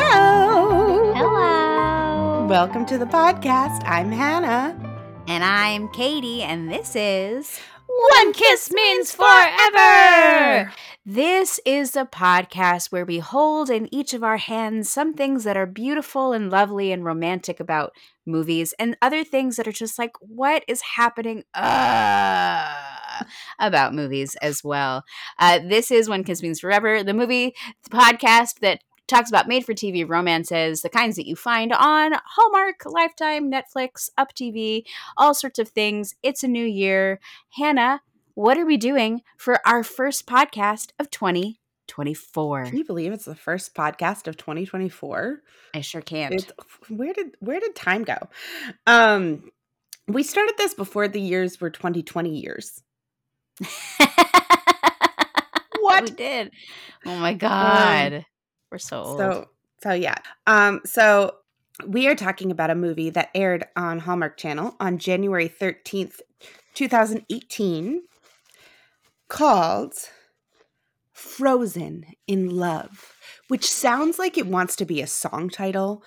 Hello. Hello. Welcome to the podcast. I'm Hannah. And I'm Katie, and this is One Kiss Means Forever. This is the podcast where we hold in each of our hands some things that are beautiful and lovely and romantic about movies, and other things that are just like, what is happening uh, about movies as well. Uh, this is One Kiss Means Forever, the movie the podcast that talks about made for TV romances, the kinds that you find on Hallmark, Lifetime, Netflix, Up TV, all sorts of things. It's a new year. Hannah, what are we doing for our first podcast of 2024? Can you believe it's the first podcast of 2024? I sure can't. It's, where did where did time go? Um, we started this before the years were 2020 years. what? We did. Oh my God. Um, We're so old. So, so yeah. Um, so we are talking about a movie that aired on Hallmark Channel on January 13th, 2018 called Frozen in Love, which sounds like it wants to be a song title,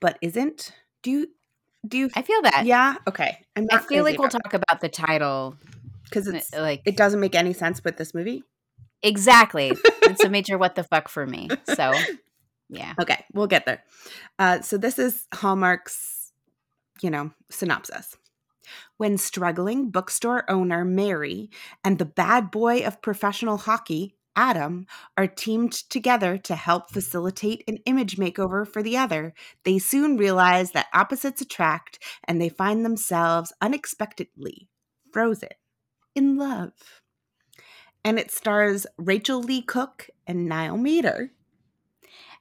but isn't. Do you do you I feel that. Yeah, okay. I'm I feel like we'll talk about the title because it's like it doesn't make any sense with this movie. Exactly. it's a major what the fuck for me. So, yeah. Okay, we'll get there. Uh, so this is Hallmark's, you know, synopsis. When struggling bookstore owner Mary and the bad boy of professional hockey, Adam, are teamed together to help facilitate an image makeover for the other, they soon realize that opposites attract and they find themselves unexpectedly frozen in love and it stars Rachael Leigh Cook and Niall Matter.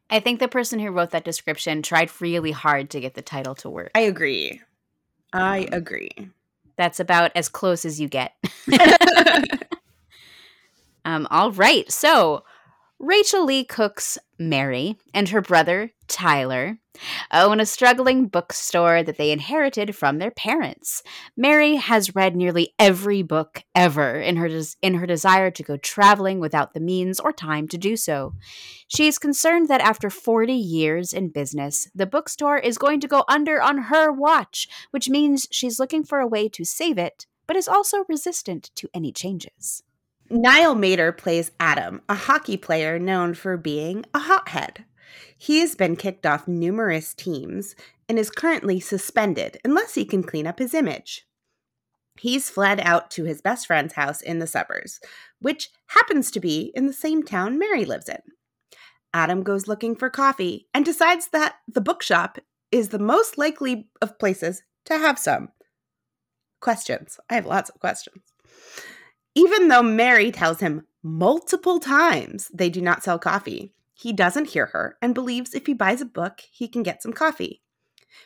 I think the person who wrote that description tried really hard to get the title to work. I agree. I um, agree. That's about as close as you get. um, all right. So, Rachael Leigh Cook's Mary and her brother, Tyler, own a struggling bookstore that they inherited from their parents. Mary has read nearly every book ever in her, des- in her desire to go traveling without the means or time to do so. She is concerned that after 40 years in business, the bookstore is going to go under on her watch, which means she's looking for a way to save it, but is also resistant to any changes. Niall Matter plays Adam, a hockey player known for being a hothead. He has been kicked off numerous teams and is currently suspended unless he can clean up his image. He's fled out to his best friend's house in the suburbs, which happens to be in the same town Mary lives in. Adam goes looking for coffee and decides that the bookshop is the most likely of places to have some. Questions. I have lots of questions. Even though Mary tells him multiple times they do not sell coffee, he doesn't hear her and believes if he buys a book, he can get some coffee.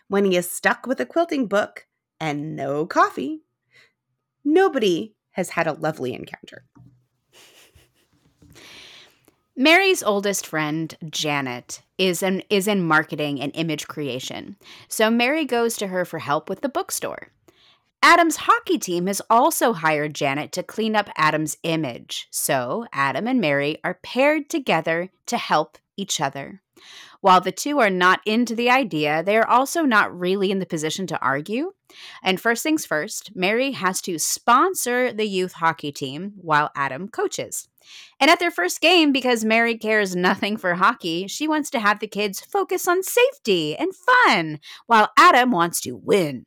When he is stuck with a quilting book and no coffee, nobody has had a lovely encounter. Mary's oldest friend, Janet, is in, is in marketing and image creation. So Mary goes to her for help with the bookstore. Adam's hockey team has also hired Janet to clean up Adam's image, so Adam and Mary are paired together to help each other. While the two are not into the idea, they are also not really in the position to argue. And first things first, Mary has to sponsor the youth hockey team while Adam coaches. And at their first game, because Mary cares nothing for hockey, she wants to have the kids focus on safety and fun, while Adam wants to win.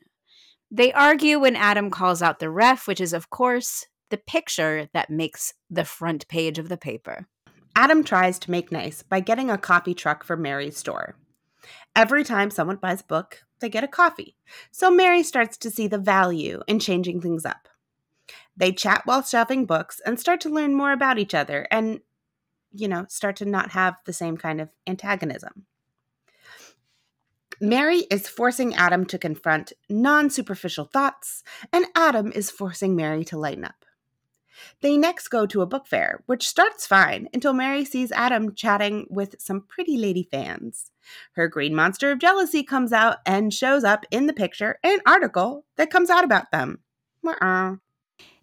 They argue when Adam calls out the ref, which is, of course, the picture that makes the front page of the paper. Adam tries to make nice by getting a coffee truck for Mary's store. Every time someone buys a book, they get a coffee. So Mary starts to see the value in changing things up. They chat while shelving books and start to learn more about each other and, you know, start to not have the same kind of antagonism. Mary is forcing Adam to confront non superficial thoughts, and Adam is forcing Mary to lighten up. They next go to a book fair, which starts fine until Mary sees Adam chatting with some pretty lady fans. Her green monster of jealousy comes out and shows up in the picture an article that comes out about them. Uh-uh.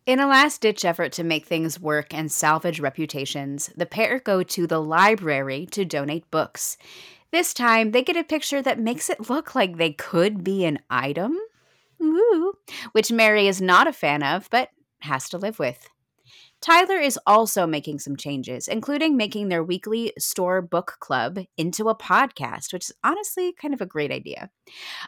In a last ditch effort to make things work and salvage reputations, the pair go to the library to donate books. This time, they get a picture that makes it look like they could be an item, which Mary is not a fan of, but has to live with. Tyler is also making some changes, including making their weekly store book club into a podcast, which is honestly kind of a great idea.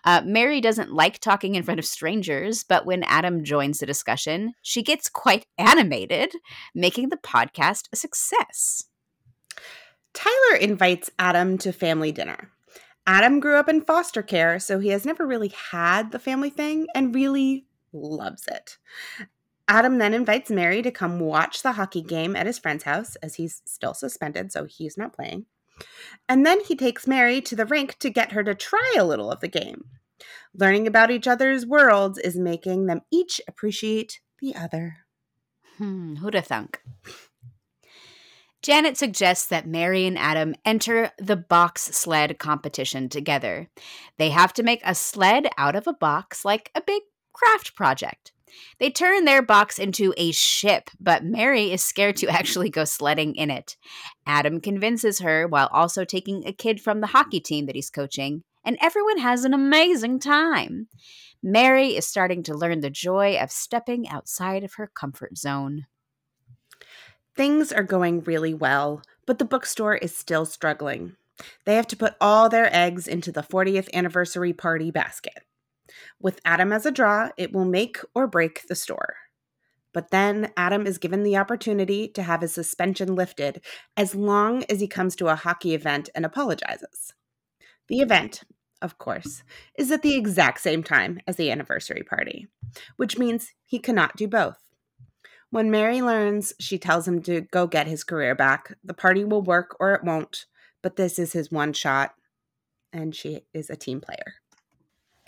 Uh, Mary doesn't like talking in front of strangers, but when Adam joins the discussion, she gets quite animated, making the podcast a success. Tyler invites Adam to family dinner. Adam grew up in foster care, so he has never really had the family thing and really loves it. Adam then invites Mary to come watch the hockey game at his friend's house as he's still suspended, so he's not playing. And then he takes Mary to the rink to get her to try a little of the game. Learning about each other's worlds is making them each appreciate the other. Hmm, who'da thunk? Janet suggests that Mary and Adam enter the box sled competition together. They have to make a sled out of a box like a big craft project. They turn their box into a ship, but Mary is scared to actually go sledding in it. Adam convinces her while also taking a kid from the hockey team that he's coaching, and everyone has an amazing time. Mary is starting to learn the joy of stepping outside of her comfort zone. Things are going really well, but the bookstore is still struggling. They have to put all their eggs into the 40th anniversary party basket. With Adam as a draw, it will make or break the store. But then Adam is given the opportunity to have his suspension lifted as long as he comes to a hockey event and apologizes. The event, of course, is at the exact same time as the anniversary party, which means he cannot do both. When Mary learns, she tells him to go get his career back. The party will work or it won't, but this is his one shot, and she is a team player.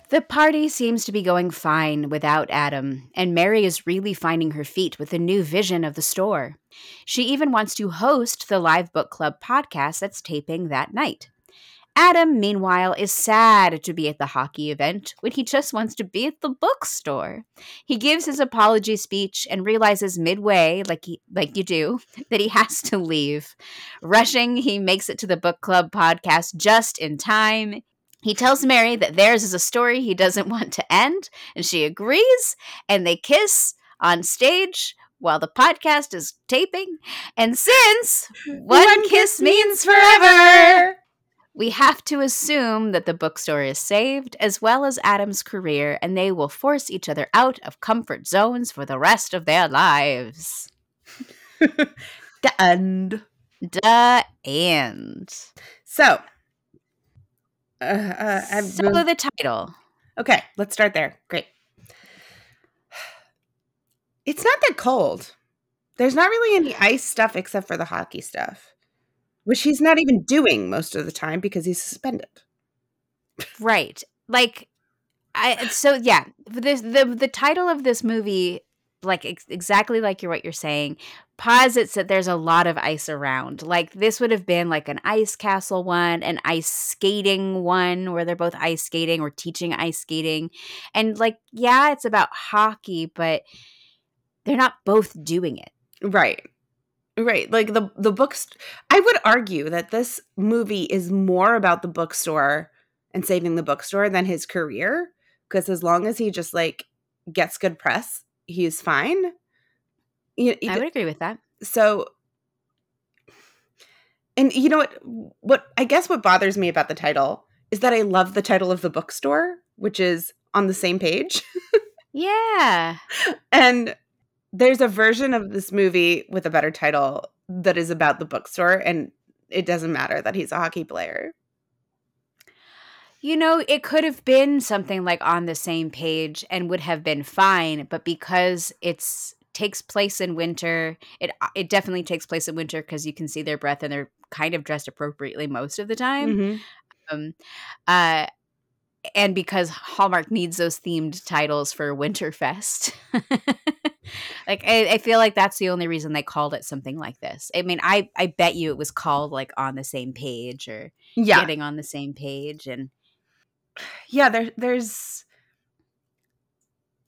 The party seems to be going fine without Adam, and Mary is really finding her feet with a new vision of the store. She even wants to host the Live Book Club podcast that's taping that night. Adam, meanwhile, is sad to be at the hockey event when he just wants to be at the bookstore. He gives his apology speech and realizes midway, like he, like you do, that he has to leave. Rushing, he makes it to the book club podcast just in time. He tells Mary that theirs is a story he doesn't want to end, and she agrees, and they kiss on stage while the podcast is taping. And since one, one kiss, kiss means forever, we have to assume that the bookstore is saved, as well as Adam's career, and they will force each other out of comfort zones for the rest of their lives. the end. The end. So, uh, uh, so the title. Okay, let's start there. Great. It's not that cold. There's not really any ice stuff except for the hockey stuff, which he's not even doing most of the time because he's suspended. Right. Like, I so yeah. This the the title of this movie like ex- exactly like you're what you're saying posits that there's a lot of ice around like this would have been like an ice castle one an ice skating one where they're both ice skating or teaching ice skating and like yeah it's about hockey but they're not both doing it right right like the the books i would argue that this movie is more about the bookstore and saving the bookstore than his career because as long as he just like gets good press he's fine. You, I would agree with that. So, and you know what? What I guess what bothers me about the title is that I love the title of the bookstore, which is on the same page. yeah. And there's a version of this movie with a better title that is about the bookstore, and it doesn't matter that he's a hockey player. You know, it could have been something like on the same page and would have been fine, but because it's takes place in winter, it it definitely takes place in winter because you can see their breath and they're kind of dressed appropriately most of the time. Mm-hmm. Um, uh, and because Hallmark needs those themed titles for Winterfest. like I, I, feel like that's the only reason they called it something like this. I mean, I I bet you it was called like on the same page or yeah. getting on the same page and yeah, there there's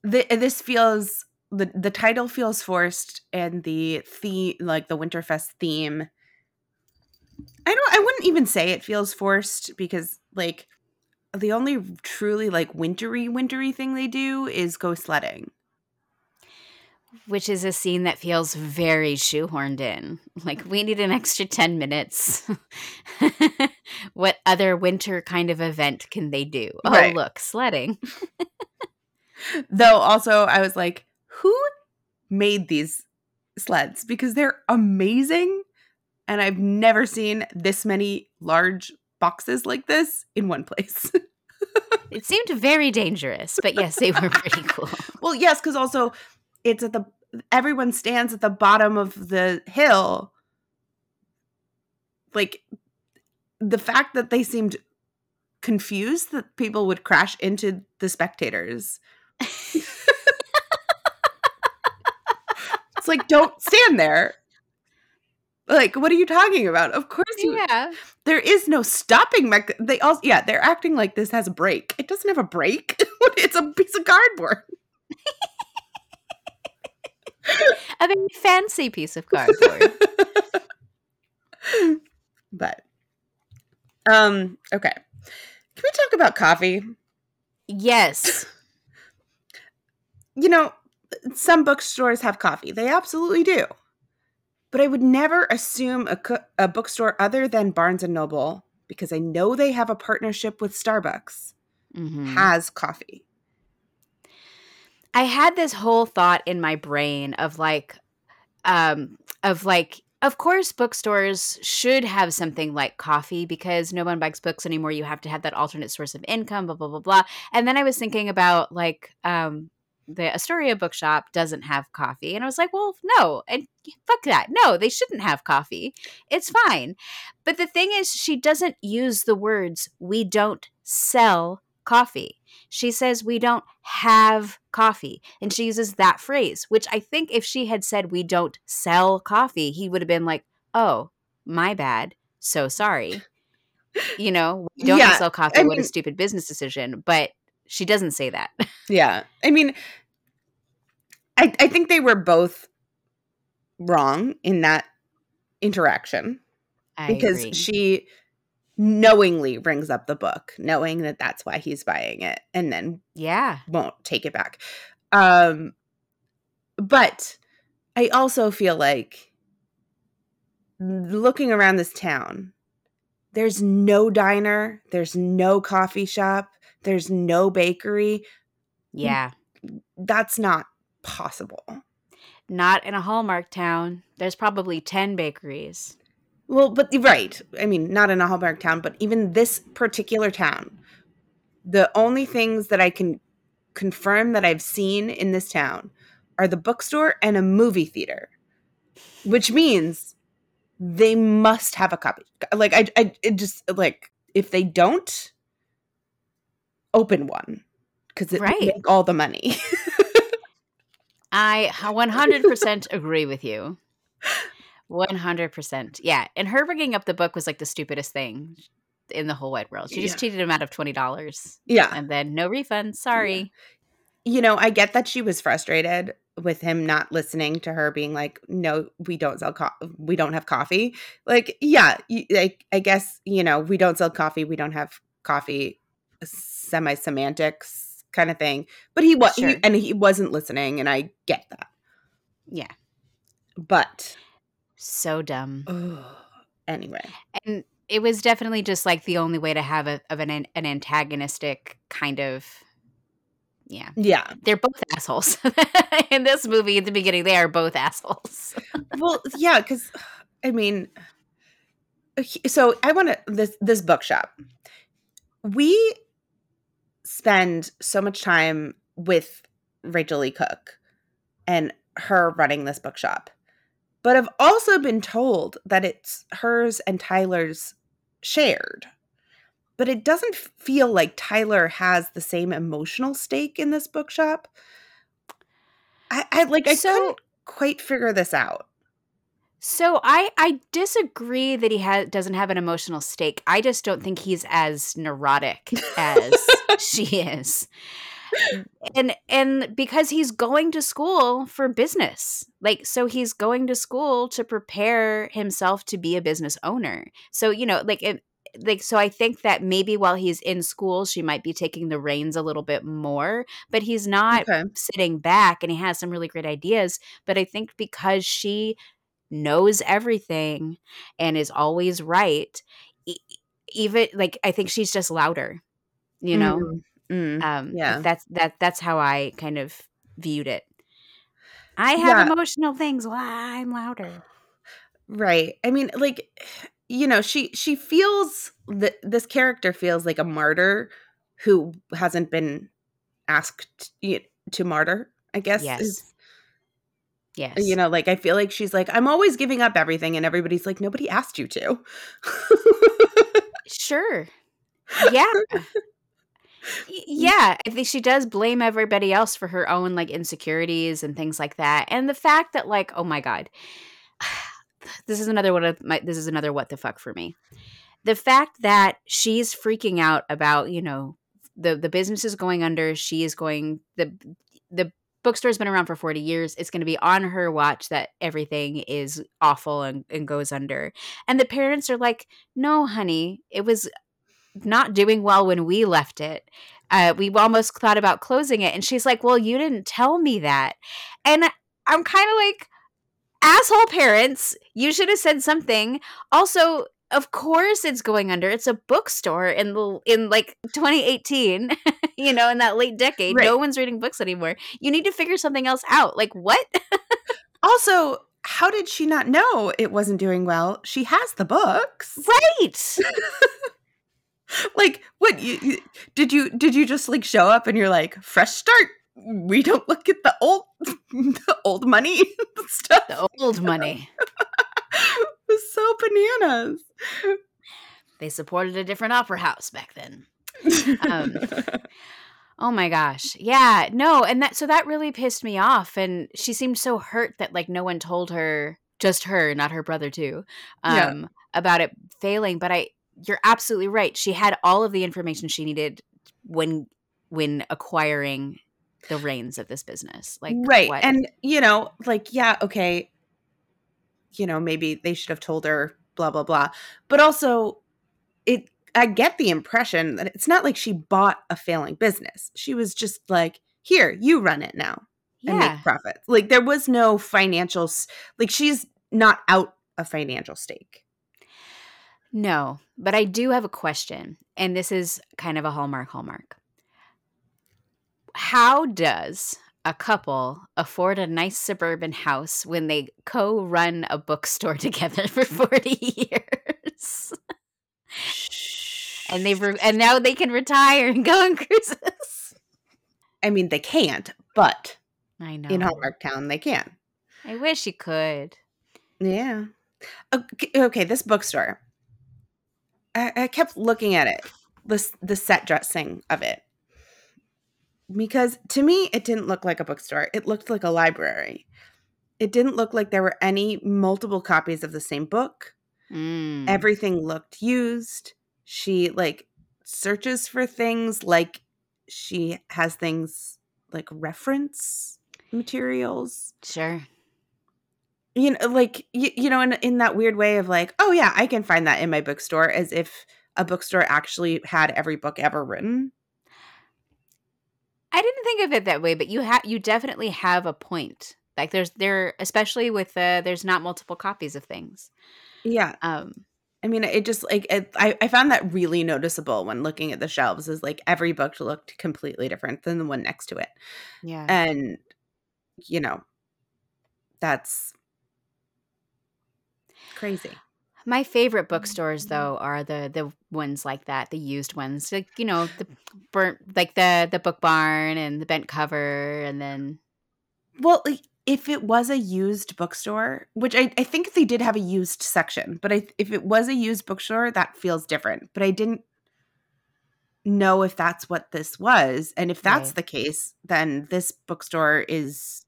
the, this feels the the title feels forced and the theme like the Winterfest theme I don't I wouldn't even say it feels forced because like the only truly like wintry wintry thing they do is go sledding. Which is a scene that feels very shoehorned in. Like we need an extra 10 minutes. what other winter kind of event can they do? Oh, Right. look, sledding. Though also I was like, who made these sleds? Because they're amazing. And I've never seen this many large boxes like this in one place. It seemed very dangerous, but yes, they were pretty cool. well, yes, because also it's at the everyone stands at the bottom of the hill. Like the fact that they seemed confused that people would crash into the spectators. it's like don't stand there. Like what are you talking about? Of course you Yeah. there is no stopping mech- they all yeah, they're acting like this has a break It doesn't have a break it's a piece of cardboard. A very fancy piece of cardboard. but um okay can we talk about coffee yes. you know some bookstores have coffee they absolutely do but i would never assume a, co- a bookstore other than barnes and noble because i know they have a partnership with starbucks Mhm. has coffee I had this whole thought in my brain of like, um, of like, of course, bookstores should have something like coffee because no one buys books anymore. You have to have that alternate source of income, blah blah blah blah. And then I was thinking about like, um, the Astoria bookshop doesn't have coffee, and I was like, well, no, and fuck that, no, they shouldn't have coffee. It's fine. But the thing is, she doesn't use the words "we don't sell coffee." She says we don't have coffee. And she uses that phrase, which I think if she had said we don't sell coffee, he would have been like, oh, my bad. So sorry. You know, we don't Yeah, sell coffee. I what a stupid business decision. But she doesn't say that. yeah i mean i i think they were both wrong in that interaction I because agree. she knowingly brings up the book knowing that that's why he's buying it and then yeah. won't take it back um but i also feel like looking around this town there's no diner there's no coffee shop there's no bakery Yeah. that's not possible Not in a Hallmark town. There's probably 10 bakeries. Well, but right. I mean, not in a Hallmark town, but even this particular town, the only things that I can confirm that I've seen in this town are the bookstore and a movie theater, which means they must have a copy. Like, I, I it just like if they don't, open one because it Right. make all the money. I 100% agree with you. 100%. Yeah. And her bringing up the book was like the stupidest thing in the whole wide world. She just Yeah. cheated him out of $20 yeah. and then no refund. Sorry. you know, I get that she was frustrated with him not listening to her being like, "No, we don't sell co- we don't have coffee." Like, yeah, Like, I guess you know, we don't sell coffee, we don't have coffee, semi semantics kind of thing. But he was, Sure. and he wasn't listening, and I get that. Yeah. But So dumb. ugh, anyway, And it was definitely just like the only way to have a, of an, an antagonistic kind of. Yeah. yeah. They're both assholes. in this movie at the beginning, they are both assholes. well yeah because i mean uh, so i want to this this bookshop we spend so much time with rachael leigh cook and her running this bookshop but i've also been told that it's hers and tyler's shared but it doesn't feel like tyler has the same emotional stake in this bookshop i, I like i So- couldn't quite figure this out So I I disagree that he has doesn't have an emotional stake. I just don't think he's as neurotic as she is. And and because he's going to school for business like so he's going to school to prepare himself to be a business owner. So you know like it like so i think that maybe while he's in school she might be taking the reins a little bit more but he's not Okay. sitting back and he has some really great ideas. But i think because she knows everything and is always right even like i think she's just louder you know? Mm, mm. um yeah. that's that that's how i kind of viewed it i have Yeah. emotional things well i'm louder Right. I mean, like, you know, she she feels that this character feels like a martyr who hasn't been asked to martyr. I guess Yes. is yes you know, like I feel like she's like I'm always giving up everything, and everybody's like nobody asked you to. sure yeah yeah i think she does blame everybody else for her own like insecurities and things like that and the fact that like oh my god this is another one of my this is another what the fuck for me. The fact that she's freaking out about you know the the business is going under she is going the the bookstore's been around for 40 years it's going to be on her watch that everything is awful and, and goes under and the parents are like no honey it was not doing well when we left it. Uh, we almost thought about closing it and she's like well you didn't tell me that. And i'm kind of like asshole parents you should have said something. Also of course it's going under. It's a bookstore in the in like 2018 you know in that late decade. Right. no one's reading books anymore. You need to figure something else out. Like what? Also, how did she not know it wasn't doing well? She has the books. right Like, what you, you did you did you just like show up and you're like fresh start? We don't look at the old the old money stuff. the old money it was so bananas. they supported a different opera house back then Um, Oh my gosh. Yeah, no, and that so that really pissed me off and she seemed so hurt that like no one told her, just her, not her brother too, Yeah. um about it failing, but I you're absolutely right. She had all of the information she needed when when acquiring the reins of this business. Like right. what? And you know, like, yeah, okay. You know, maybe they should have told her blah blah blah. But also it I get the impression that it's not like she bought a failing business. She was just like, here, you run it now. and make profits. Like there was no financial s- like she's not out a financial stake. No, but I do have a question, and this is kind of a hallmark hallmark. How does a couple afford a nice suburban house when they co-run a bookstore together for 40 years? and they've re- and now they can retire and go on cruises. I mean they can't, but I know. in Hallmark Town they can. I wish you could. Yeah. Okay, okay this bookstore. I, I kept looking at it, this the set dressing of it. Because to me it didn't look like a bookstore. It looked like a library. It didn't look like there were any multiple copies of the same book. Mm. everything looked used she like searches for things like she has things like reference materials sure. You know like you, you know in, in that weird way of like oh yeah i can find that in my bookstore as if a bookstore actually had every book ever written I didn't think of it that way, but you have you definitely have a point. Like there's there especially with uh there's not multiple copies of things. yeah Um i mean it just like it, I, I found that really noticeable when looking at the shelves is like every book looked completely different than the one next to it yeah. and you know that's crazy My favorite bookstores mm-hmm. though are the the ones like that, the used ones. Like, you know, the burnt like the the book barn and the bent cover and then well if it was a used bookstore which I, I think they did have a used section but I, if it was a used bookstore that feels different but i didn't know if that's what this was and if that's Right. the case then this bookstore is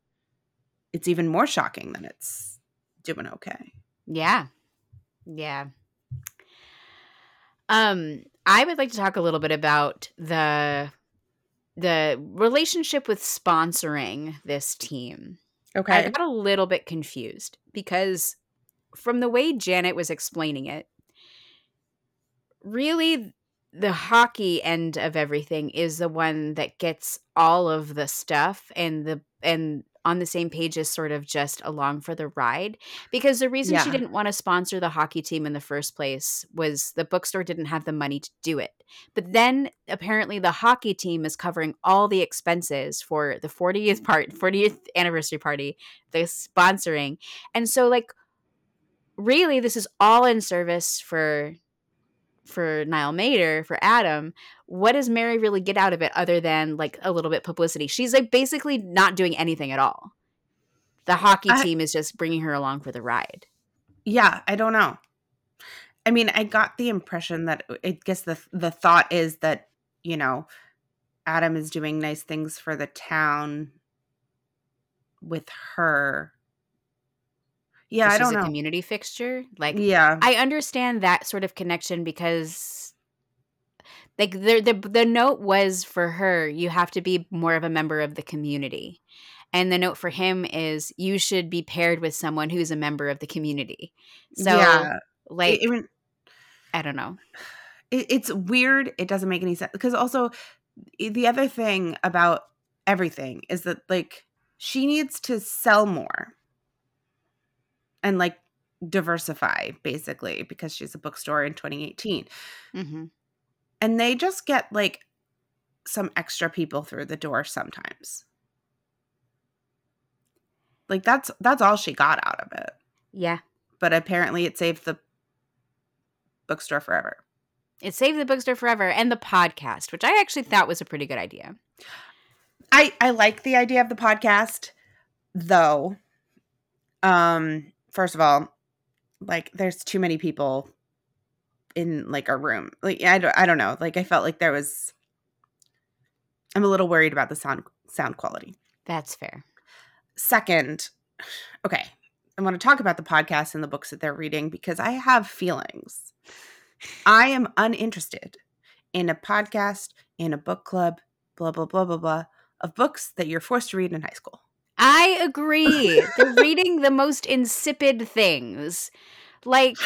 it's even more shocking than it's doing okay yeah. Yeah. Um I would like to talk a little bit about the the relationship with sponsoring this team. Okay. I got a little bit confused because from the way Janet was explaining it, really the hockey end of everything is the one that gets all of the stuff and the and on the same page as sort of just along for the ride because the reason she didn't want to sponsor the hockey team in the first place was the bookstore didn't have the money to do it. But then apparently the hockey team is covering all the expenses for the 40th part 40th anniversary party, the sponsoring. And so like really this is all in service for for Niall Matter, for Adam, what does Mary really get out of it other than like a little bit publicity? She's like basically not doing anything at all. The hockey I- team is just bringing her along for the ride. Yeah, I don't know. I mean, I got the impression that uh, I guess the the thought is that, you know, Adam is doing nice things for the town with her. Yeah, So I don't a know. community fixture. Like Yeah. I understand that sort of connection because like the, the the note was for her, you have to be more of a member of the community. And the note for him is you should be paired with someone who's a member of the community. So yeah. like I mean, I don't know. it, it's weird. It doesn't make any sense because also the other thing about everything is that like she needs to sell more and like diversify basically because she's a bookstore in 2018 hmm and they just get like some extra people through the door sometimes like that's that's all she got out of it Yeah. but apparently it saved the bookstore forever It saved the bookstore forever and the podcast, which I actually thought was a pretty good idea. I I like the idea of the podcast though. Um first of all, like there's too many people in like a room. Like I don't I don't know. Like I felt like there was I'm a little worried about the sound sound quality. That's fair. Second, okay. I want to talk about the podcast and the books that they're reading because I have feelings. I am uninterested in a podcast, in a book club, blah blah blah blah blah of books that you're forced to read in high school. I agree. They're reading the most insipid things. Like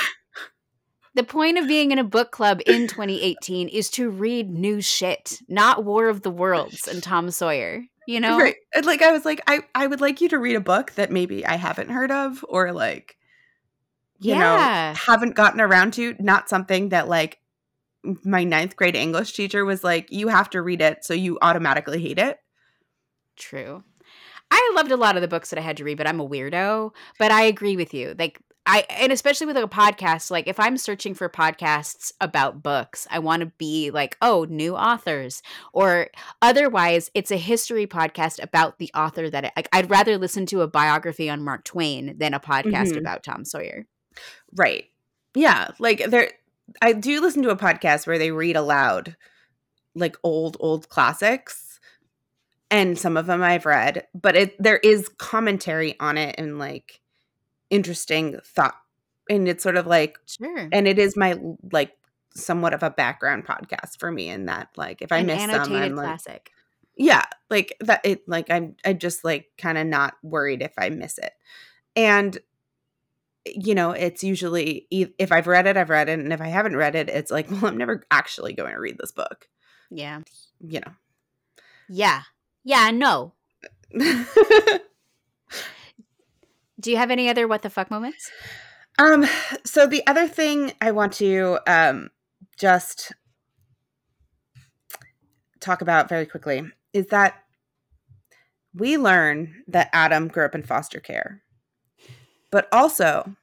the point of being in a book club in 2018 is to read new shit, not War of the Worlds and Tom Sawyer. You know? Right. Uh, like I was like, I, I would like you to read a book that maybe I haven't heard of or like you Yeah. know haven't gotten around to. Not something that like my ninth grade English teacher was like, you have to read it so you automatically hate it. True. I loved a lot of the books that I had to read, but I'm a weirdo. But I agree with you. Like I and especially with a podcast, like if I'm searching for podcasts about books, I want to be like, oh, new authors. Or otherwise, it's a history podcast about the author that I, like I'd rather listen to a biography on Mark Twain than a podcast Mhm. about Tom Sawyer. Right. Yeah. Like there I do listen to a podcast where they read aloud like old, old classics. And some of them I've read, but it there is commentary on it and like interesting thought. And it's sort of like Sure. and it is my like somewhat of a background podcast for me in that like if I An miss some I'm like classic. yeah like that it like i'm i'm just like kind of not worried if i miss it and you know it's usually if i've read it i've read it and if i haven't read it it's like well i'm never actually going to read this book Yeah. you know Yeah. Yeah, no. Do you have any other what the fuck moments? um so the other thing i want to um just talk about very quickly is that we learn that adam grew up in foster care but also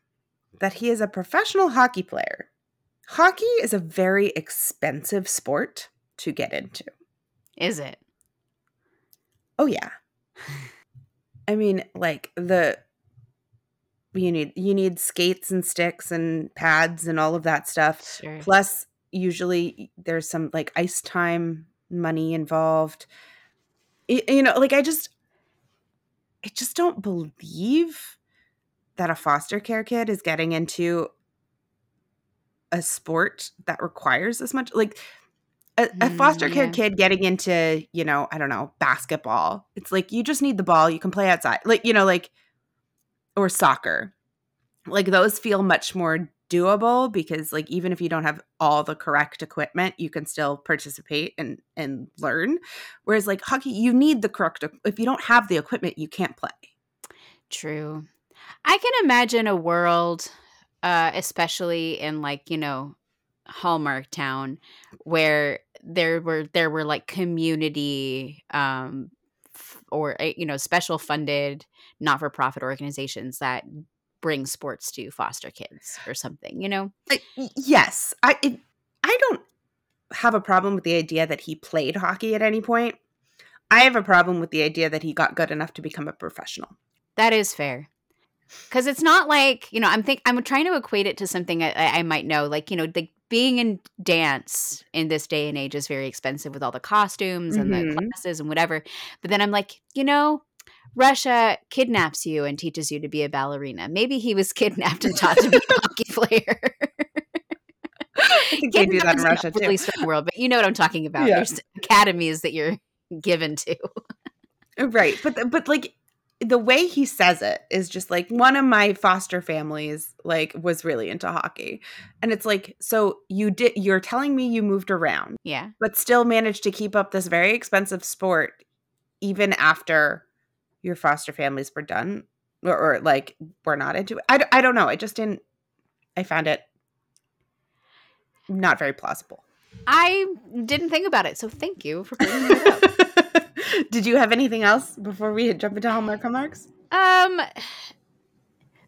that he is a professional hockey player hockey is a very expensive sport to get into Is it? Oh yeah. I mean like the you need you need skates and sticks and pads and all of that stuff. Sure. plus usually there's some like ice time money involved. Y- you know like i just i just don't believe that a foster care kid is getting into a sport that requires this much like A, a foster care yeah. kid getting into, you know, I don't know, basketball. It's like you just need the ball. You can play outside. Like, you know, like, or soccer. Like, those feel much more doable because, like, even if you don't have all the correct equipment, you can still participate and, and learn. Whereas, like, hockey, you need the correct, if you don't have the equipment, you can't play. True. I can imagine a world, uh, especially in like you know, Hallmark Town, where there were there were like community, um, f- or uh, you know, special funded not for profit organizations that bring sports to foster kids or something. You know. Y- yes, I, it, I don't have a problem with the idea that he played hockey at any point. I have a problem with the idea that he got good enough to become a professional. That is fair. Because it's not like you know. I'm think I'm trying to equate it to something I, I might know. Like you know, like being in dance in this day and age is very expensive with all the costumes and the Mhm. classes and whatever. But then I'm like, you know, Russia kidnaps you and teaches you to be a ballerina. Maybe he was kidnapped and taught to be a hockey player. I think they do that in Russia too. world, but you know what I'm talking about. Yeah. There's academies that you're given to. Right, but but like the way he says it is just like one of my foster families like was really into hockey. And it's like so you did you're telling me you moved around Yeah. but still managed to keep up this very expensive sport even after your foster families were done or, or like were not into it. I, d- I don't know. I just didn't I found it not very plausible. I didn't think about it, so thank you for bringing it up. Did you have anything else before we jump into Hallmark Hallmarks? Um,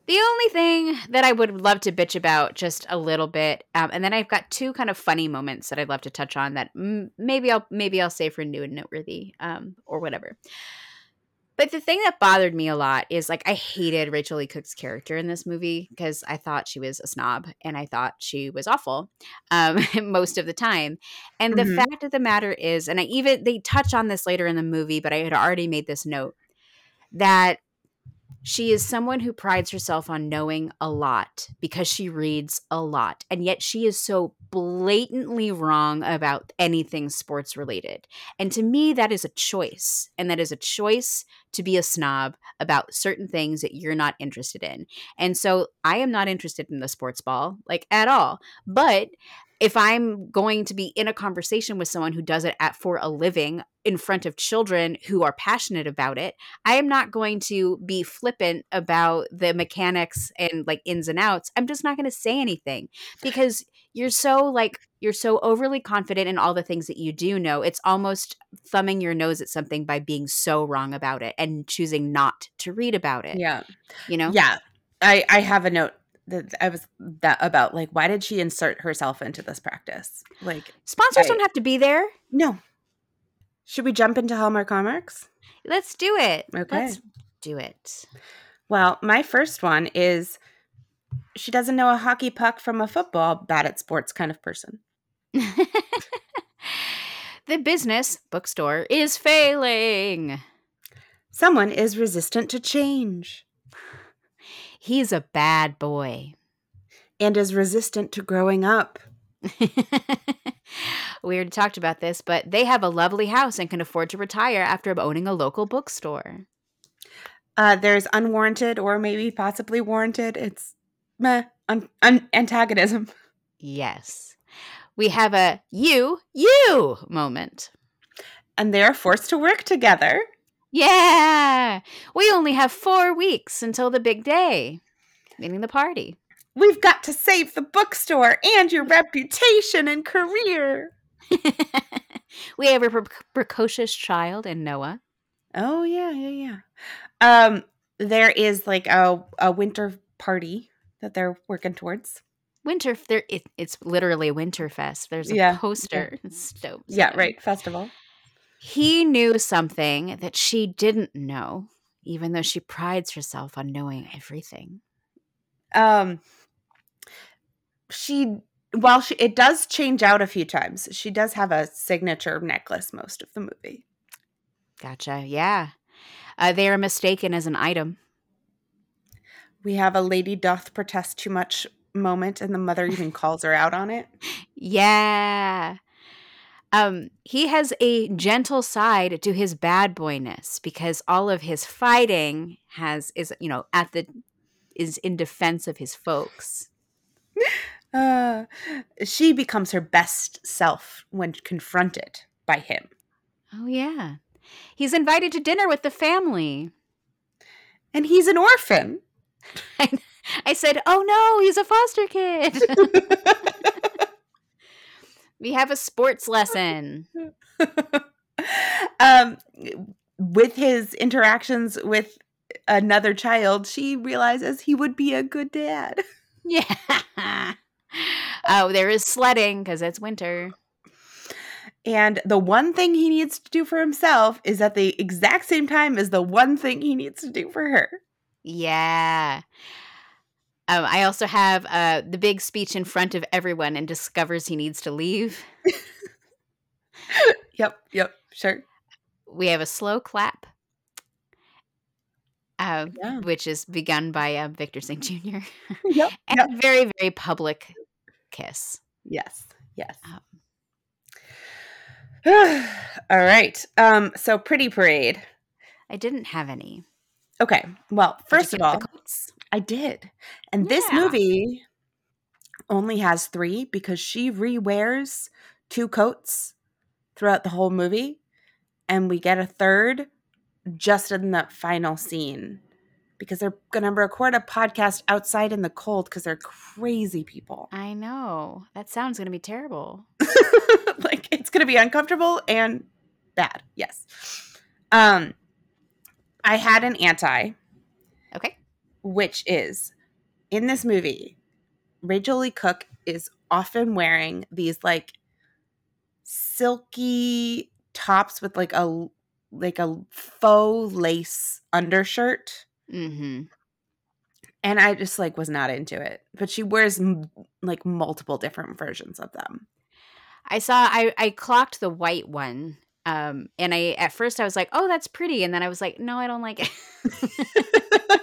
the only thing that I would love to bitch about just a little bit, um, and then I've got two kind of funny moments that I'd love to touch on that mm, maybe I'll maybe I'll say for new and noteworthy, um, or whatever. But the thing that bothered me a lot is like I hated Rachael Leigh Cook's character in this movie because I thought she was a snob and I thought she was awful um, most of the time. And the Mhm. fact of the matter is, and I even they touch on this later in the movie, but I had already made this note that she is someone who prides herself on knowing a lot because she reads a lot. And yet she is so blatantly wrong about anything sports related. And to me, that is a choice. And that is a choice to be a snob about certain things that you're not interested in. And so I am not interested in the sports ball, like at all. But if I'm going to be in a conversation with someone who does it at for a living in front of children who are passionate about it, I am not going to be flippant about the mechanics and like ins and outs. I'm just not going to say anything because you're so like you're so overly confident in all the things that you do know. It's almost thumbing your nose at something by being so wrong about it and choosing not to read about it. Yeah. You know? Yeah. I I have a note that I was that about like why did she insert herself into this practice? Like Sponsors don't have to be there. no. Should we jump into Hallmark Hallmarks? Let's do it. Okay. Let's do it. Well, my first one is she doesn't know a hockey puck from a football, bad at sports kind of person. the business bookstore is failing. Someone is resistant to change He's a bad boy. and is resistant to growing up. we already talked about this, but they have a lovely house and can afford to retire after owning a local bookstore. Uh, there's unwarranted or maybe possibly warranted. It's meh, un- un- antagonism. Yes. We have a you, you moment. And they are forced to work together. Yeah. We only have four weeks until the big day, meaning the party. We've got to save the bookstore and your reputation and career. we have a pre- precocious child in Noah. Oh yeah, yeah, yeah. Um, there is like a a winter party that they're working towards. Winter, there it, it's literally Winterfest. There's a Yeah, poster. It's dope. Yeah, So- right. Festival. He knew something that she didn't know, even though she prides herself on knowing everything. Um, she while she it does change out a few times. She does have a signature necklace most of the movie. Gotcha. Yeah. Uh, they are mistaken as an item. We have a lady doth protest too much moment, and the mother even calls her out on it. Yeah. Um, he has a gentle side to his bad boyness because all of his fighting has is you know at the is in defense of his folks. Uh, she becomes her best self when confronted by him. Oh yeah, he's invited to dinner with the family, and he's an orphan. I, I said, "Oh no, he's a foster kid." we have a sports lesson. um, with his interactions with another child, she realizes he would be a good dad. Yeah. oh, there is sledding because it's winter. And the one thing he needs to do for himself is at the exact same time as the one thing he needs to do for her. Yeah. Um, I also have uh, the big speech in front of everyone and discovers he needs to leave. yep, yep, sure. We have a slow clap, uh, yeah. which is begun by uh, Victor St. Jr. yep, and yep. a very, very public kiss. Yes, yes. Um, All right. Um, so Pretty Parade. I didn't have any. Okay. Well, first of all, I did. And yeah. this movie only has three because she rewears two coats throughout the whole movie. And we get a third just in the final scene because they're going to record a podcast outside in the cold because they're crazy people. I know. That sounds going to be terrible. like it's going to be uncomfortable and bad. Yes. Um I had an anti. Okay. Which is in this movie, Rachael Leigh Cook is often wearing these like silky tops with like a like a faux lace undershirt. Mm-hmm. And I just like was not into it. But she wears m- like multiple different versions of them. I saw I I clocked the white one. Um and I at first I was like, "Oh, that's pretty." And then I was like, "No, I don't like it."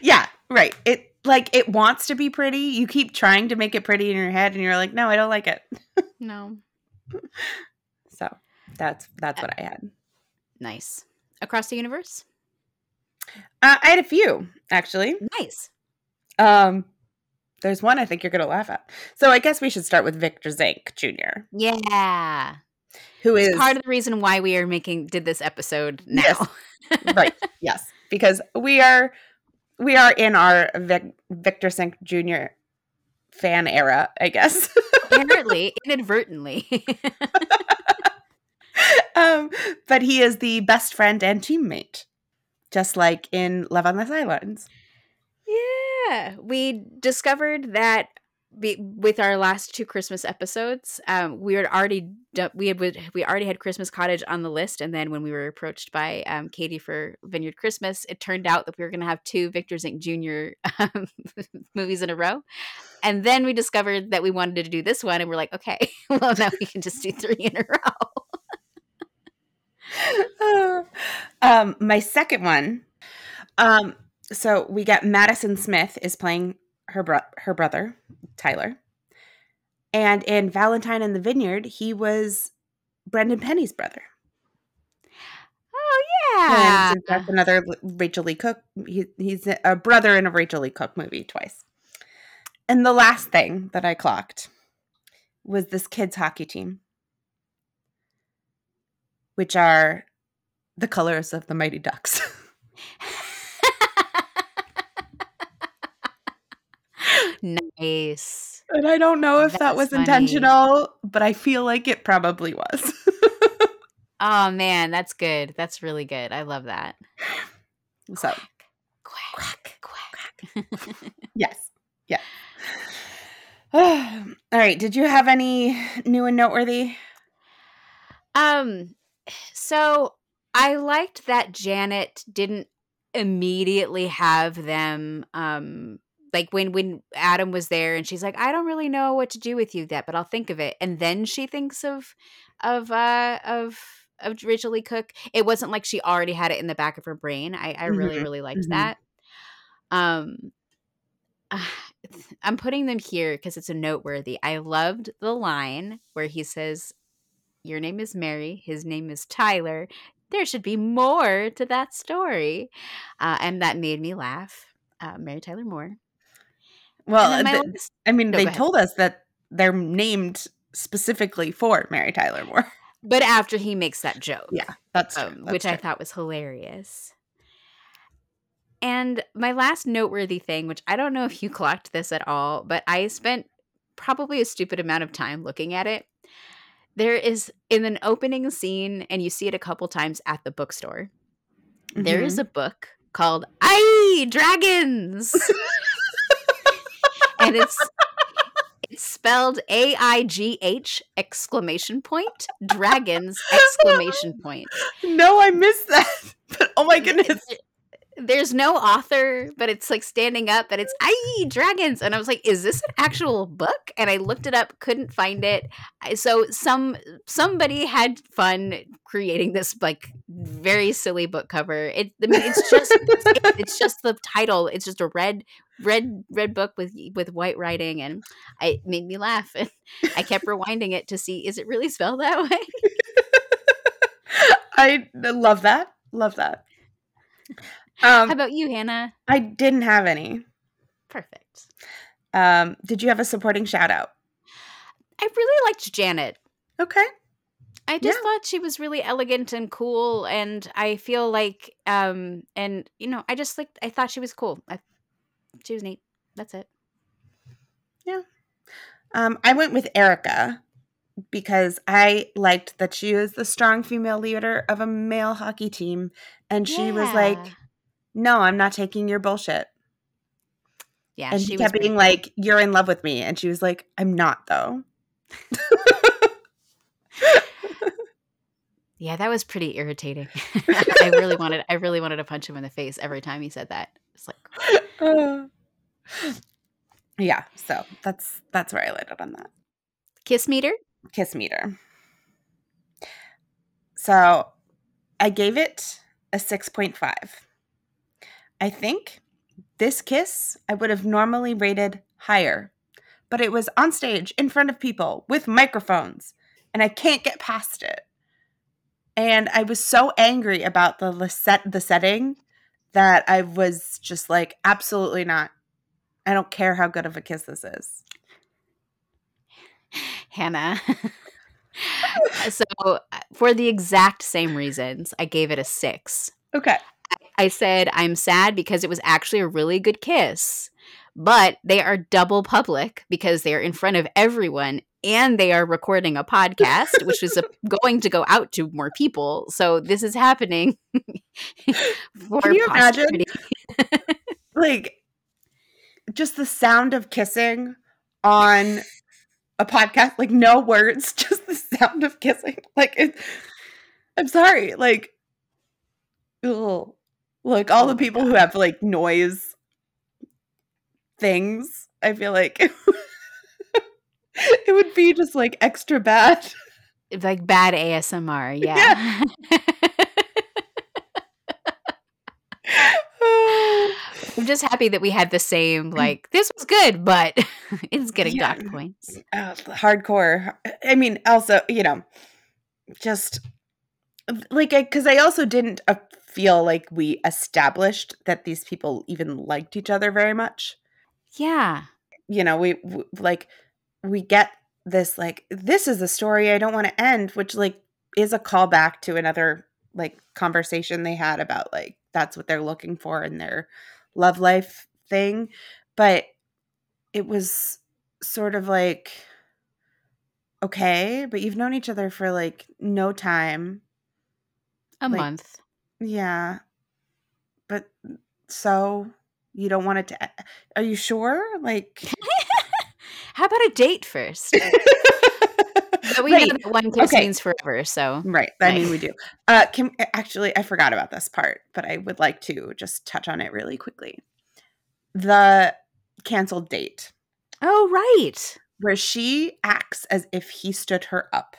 yeah, right. It like it wants to be pretty. You keep trying to make it pretty in your head and you're like, "No, I don't like it." no. So, that's that's what I had. Nice. Across the universe? Uh, I had a few actually. Nice. Um, there's one I think you're gonna laugh at. So I guess we should start with Victor Zink Jr. Yeah, who it's is part of the reason why we are making did this episode now. Yes. right. Yes, because we are we are in our Vic, Victor Zink Jr. fan era, I guess. Apparently, inadvertently. um, but he is the best friend and teammate just like in Love on the Sidelines. Yeah, we discovered that be, with our last two Christmas episodes, um, we had already we had we already had Christmas Cottage on the list, and then when we were approached by um, Katie for Vineyard Christmas, it turned out that we were going to have two Victor Zink Jr. Um, movies in a row, and then we discovered that we wanted to do this one, and we're like, okay, well now we can just do three in a row. um, my second one. Um, so we got Madison Smith is playing her bro- her brother Tyler, and in Valentine in the Vineyard, he was Brendan Penny's brother. Oh yeah, and that's another Rachael Leigh Cook. He, he's a brother in a Rachael Leigh Cook movie twice. And the last thing that I clocked was this kids hockey team which are the colors of the Mighty Ducks. nice. And I don't know if That's that was funny. intentional, but I feel like it probably was. oh man, that's good. That's really good. I love that. So quack, quack, quack. yes. Yeah. All right. Did you have any new and noteworthy? Um, so I liked that Janet didn't immediately have them um like when when Adam was there and she's like I don't really know what to do with you yet but I'll think of it and then she thinks of of uh of of Rachael Leigh Cook it wasn't like she already had it in the back of her brain I I really mm-hmm. really liked mm-hmm. that um uh, I'm putting them here because it's a noteworthy I loved the line where he says Your name is Mary. His name is Tyler. There should be more to that story. Uh, and that made me laugh. Uh, Mary Tyler Moore. Well, the, I mean, no, they told us that they're named specifically for Mary Tyler Moore. But after he makes that joke. Yeah, that's, um, that's which true. I thought was hilarious. And my last noteworthy thing, which I don't know if you clocked this at all, but I spent probably a stupid amount of time looking at it. There is in an opening scene, and you see it a couple times at the bookstore. Mm-hmm. There is mm-hmm. a book called "I Dragons," and it's it's spelled A I G H exclamation point dragons exclamation point. No, I missed that. But oh my goodness there's no author, but it's like standing up and it's I dragons. And I was like, is this an actual book? And I looked it up, couldn't find it. So some somebody had fun creating this like very silly book cover. It I mean it's just it's just the title. It's just a red red red book with with white writing and it made me laugh and I kept rewinding it to see is it really spelled that way? I love that. Love that. Um, How about you, Hannah? I didn't have any. Perfect. Um, did you have a supporting shout out? I really liked Janet. Okay. I just yeah. thought she was really elegant and cool, and I feel like, um, and you know, I just like I thought she was cool. I, she was neat. That's it. Yeah. Um, I went with Erica because I liked that she was the strong female leader of a male hockey team, and she yeah. was like, no, I'm not taking your bullshit. Yeah. And she, kept being like, You're in love with me. And she was like, I'm not though. yeah, that was pretty irritating. I really wanted I really wanted to punch him in the face every time he said that. It's like uh, Yeah, so that's that's where I landed on that. Kiss meter? Kiss meter. So I gave it a 6.5. I think this kiss I would have normally rated higher, but it was on stage in front of people with microphones, and I can't get past it. And I was so angry about the set the setting that I was just like, absolutely not. I don't care how good of a kiss this is. Hannah. so, uh, for the exact same reasons, I gave it a six. Okay. I said, I'm sad because it was actually a really good kiss, but they are double public because they are in front of everyone and they are recording a podcast, which is a, going to go out to more people. So this is happening. Can you imagine? like, just the sound of kissing on a podcast, like no words, just the sound of kissing. Like, it, I'm sorry, like, ugh. Like all oh the people God. who have like noise things, I feel like it would be just like extra bad. Like bad ASMR, yeah. yeah. I'm just happy that we had the same like this was good, but it's getting yeah. docked points. Uh, hardcore. I mean, also, you know, just like because I, I also didn't uh, feel like we established that these people even liked each other very much. Yeah. You know, we, we like we get this like this is a story I don't want to end, which like is a callback to another like conversation they had about like that's what they're looking for in their love life thing, but it was sort of like okay, but you've known each other for like no time. A like, month. Yeah. But so you don't want it to Are you sure? Like How about a date first? but we right. know that one kiss okay. means forever, so Right. I mean we do. Uh can actually I forgot about this part, but I would like to just touch on it really quickly. The canceled date. Oh, right. Where she acts as if he stood her up.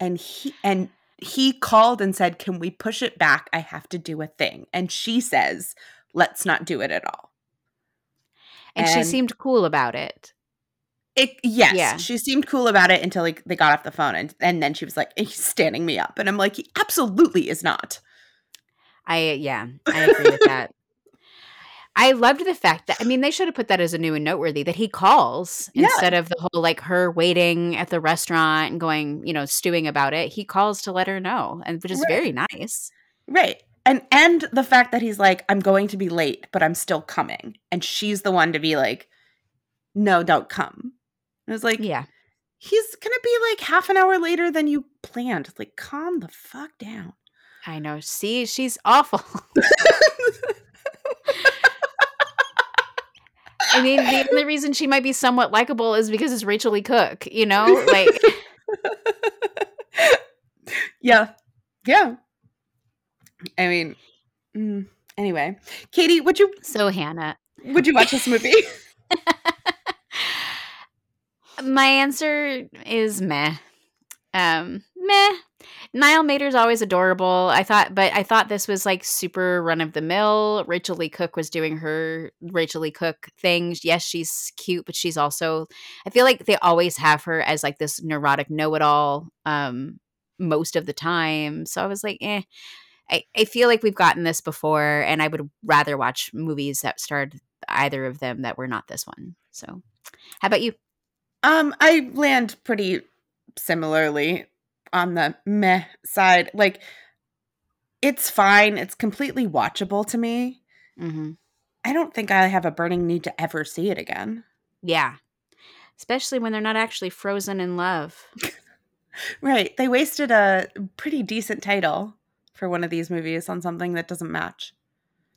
And he and he called and said, Can we push it back? I have to do a thing. And she says, Let's not do it at all. And, and she seemed cool about it. It, yes, Yeah. she seemed cool about it until like they got off the phone, and and then she was like, "He's standing me up," and I'm like, "He absolutely is not." I yeah, I agree with that. I loved the fact that I mean they should have put that as a new and noteworthy that he calls Yeah. instead of the whole like her waiting at the restaurant and going, you know, stewing about it. He calls to let her know, and which is Right. very nice. Right. And and the fact that he's like, I'm going to be late, but I'm still coming. And she's the one to be like, No, don't come. And it's like, Yeah. he's gonna be like half an hour later than you planned. Like, calm the fuck down. I know. See, she's awful. I mean, the only reason she might be somewhat likable is because it's Rachael Leigh Cook, you know? Like yeah. Yeah. I mean, mm, anyway. Katie, would you so Hannah. would you watch this movie? My answer is meh. Um, meh. Niall Matter's always adorable. I thought, but I thought this was like super run of the mill. Rachael Leigh Cook was doing her Rachael Leigh Cook things. Yes, she's cute, but she's also. I feel like they always have her as like this neurotic know-it-all. Um, most of the time. So I was like, eh. I, I feel like we've gotten this before, and I would rather watch movies that starred either of them that were not this one. So, how about you? Um, I land pretty similarly on the meh side. Like, it's fine. It's completely watchable to me. Mm-hmm. I don't think I have a burning need to ever see it again. Yeah. Especially when they're not actually frozen in love. Right. They wasted a pretty decent title for one of these movies on something that doesn't match.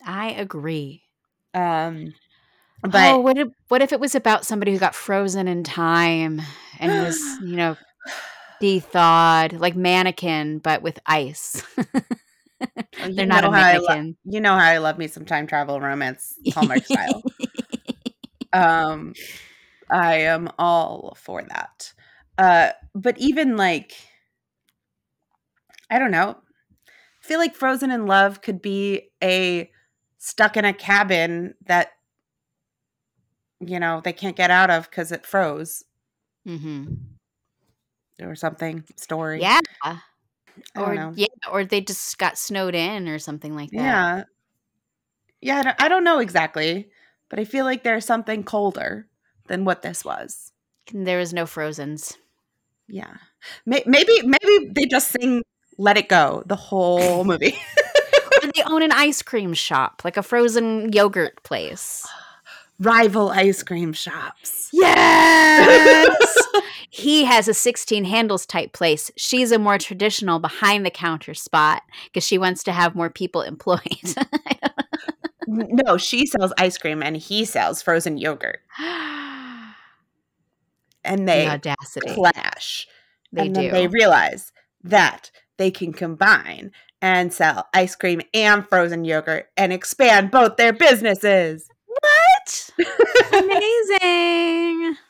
I agree. Um, But but oh, what if, what if it was about somebody who got frozen in time and was, you know, de-thawed, like mannequin, but with ice? you they're not a I lo- mannequin. you know how I love me some time travel romance Hallmark style. um i am all for that uh but even like i don't know feel like frozen in love could be a stuck in a cabin that you know they can't get out of because it froze hmm or something story Yeah. Or know. yeah, or they just got snowed in or something like that. yeah yeah I don't, I don't know exactly but i feel like there's something colder than what this was There was no frozens. Yeah. Maybe maybe they just sing "Let It Go" the whole movie. They own an ice cream shop, like a frozen yogurt place. Rival ice cream shops. Yes. he has a 16 handles type place. She's a more traditional behind the counter spot because she wants to have more people employed. No, she sells ice cream and he sells frozen yogurt, and the they audacity. clash. They and do. they realize that they can combine and sell ice cream and frozen yogurt and expand both their businesses. what? Amazing.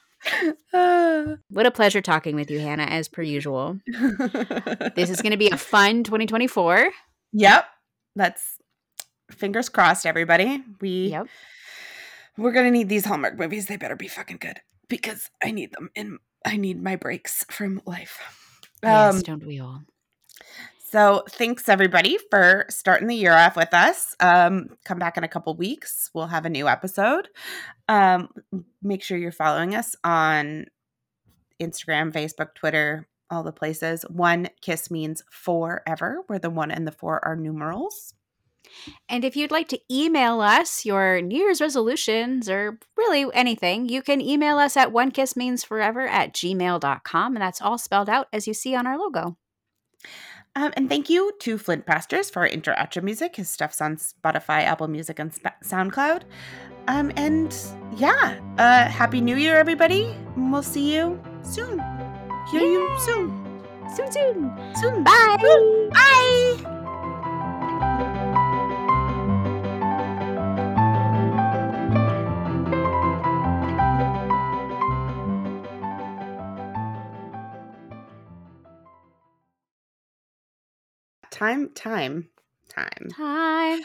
What a pleasure talking with you, Hannah, as per usual. This is going to be a fun 2024. Yep. That's fingers crossed, everybody. We Yep. we're gonna need these Hallmark movies. They better be fucking good because I need them and I need my breaks from life. yes, Um, don't we all? So thanks everybody for starting the year off with us. Um, come back in a couple weeks. We'll have a new episode. Um, make sure you're following us on Instagram, Facebook, Twitter, all the places. One kiss means forever, where the one and the four are numerals. And if you'd like to email us your New Year's resolutions or really anything, you can email us at one kiss means forever at gmail.com. And that's all spelled out as you see on our logo. Um, and thank you to Flint Pastures for our intro outro music. His stuff's on Spotify, Apple Music, and Sp- SoundCloud. Um, and yeah, uh, Happy New Year, everybody. And we'll see you soon. Hear you soon. Soon, soon. Soon. Bye. Bye. Time, time, time. Time.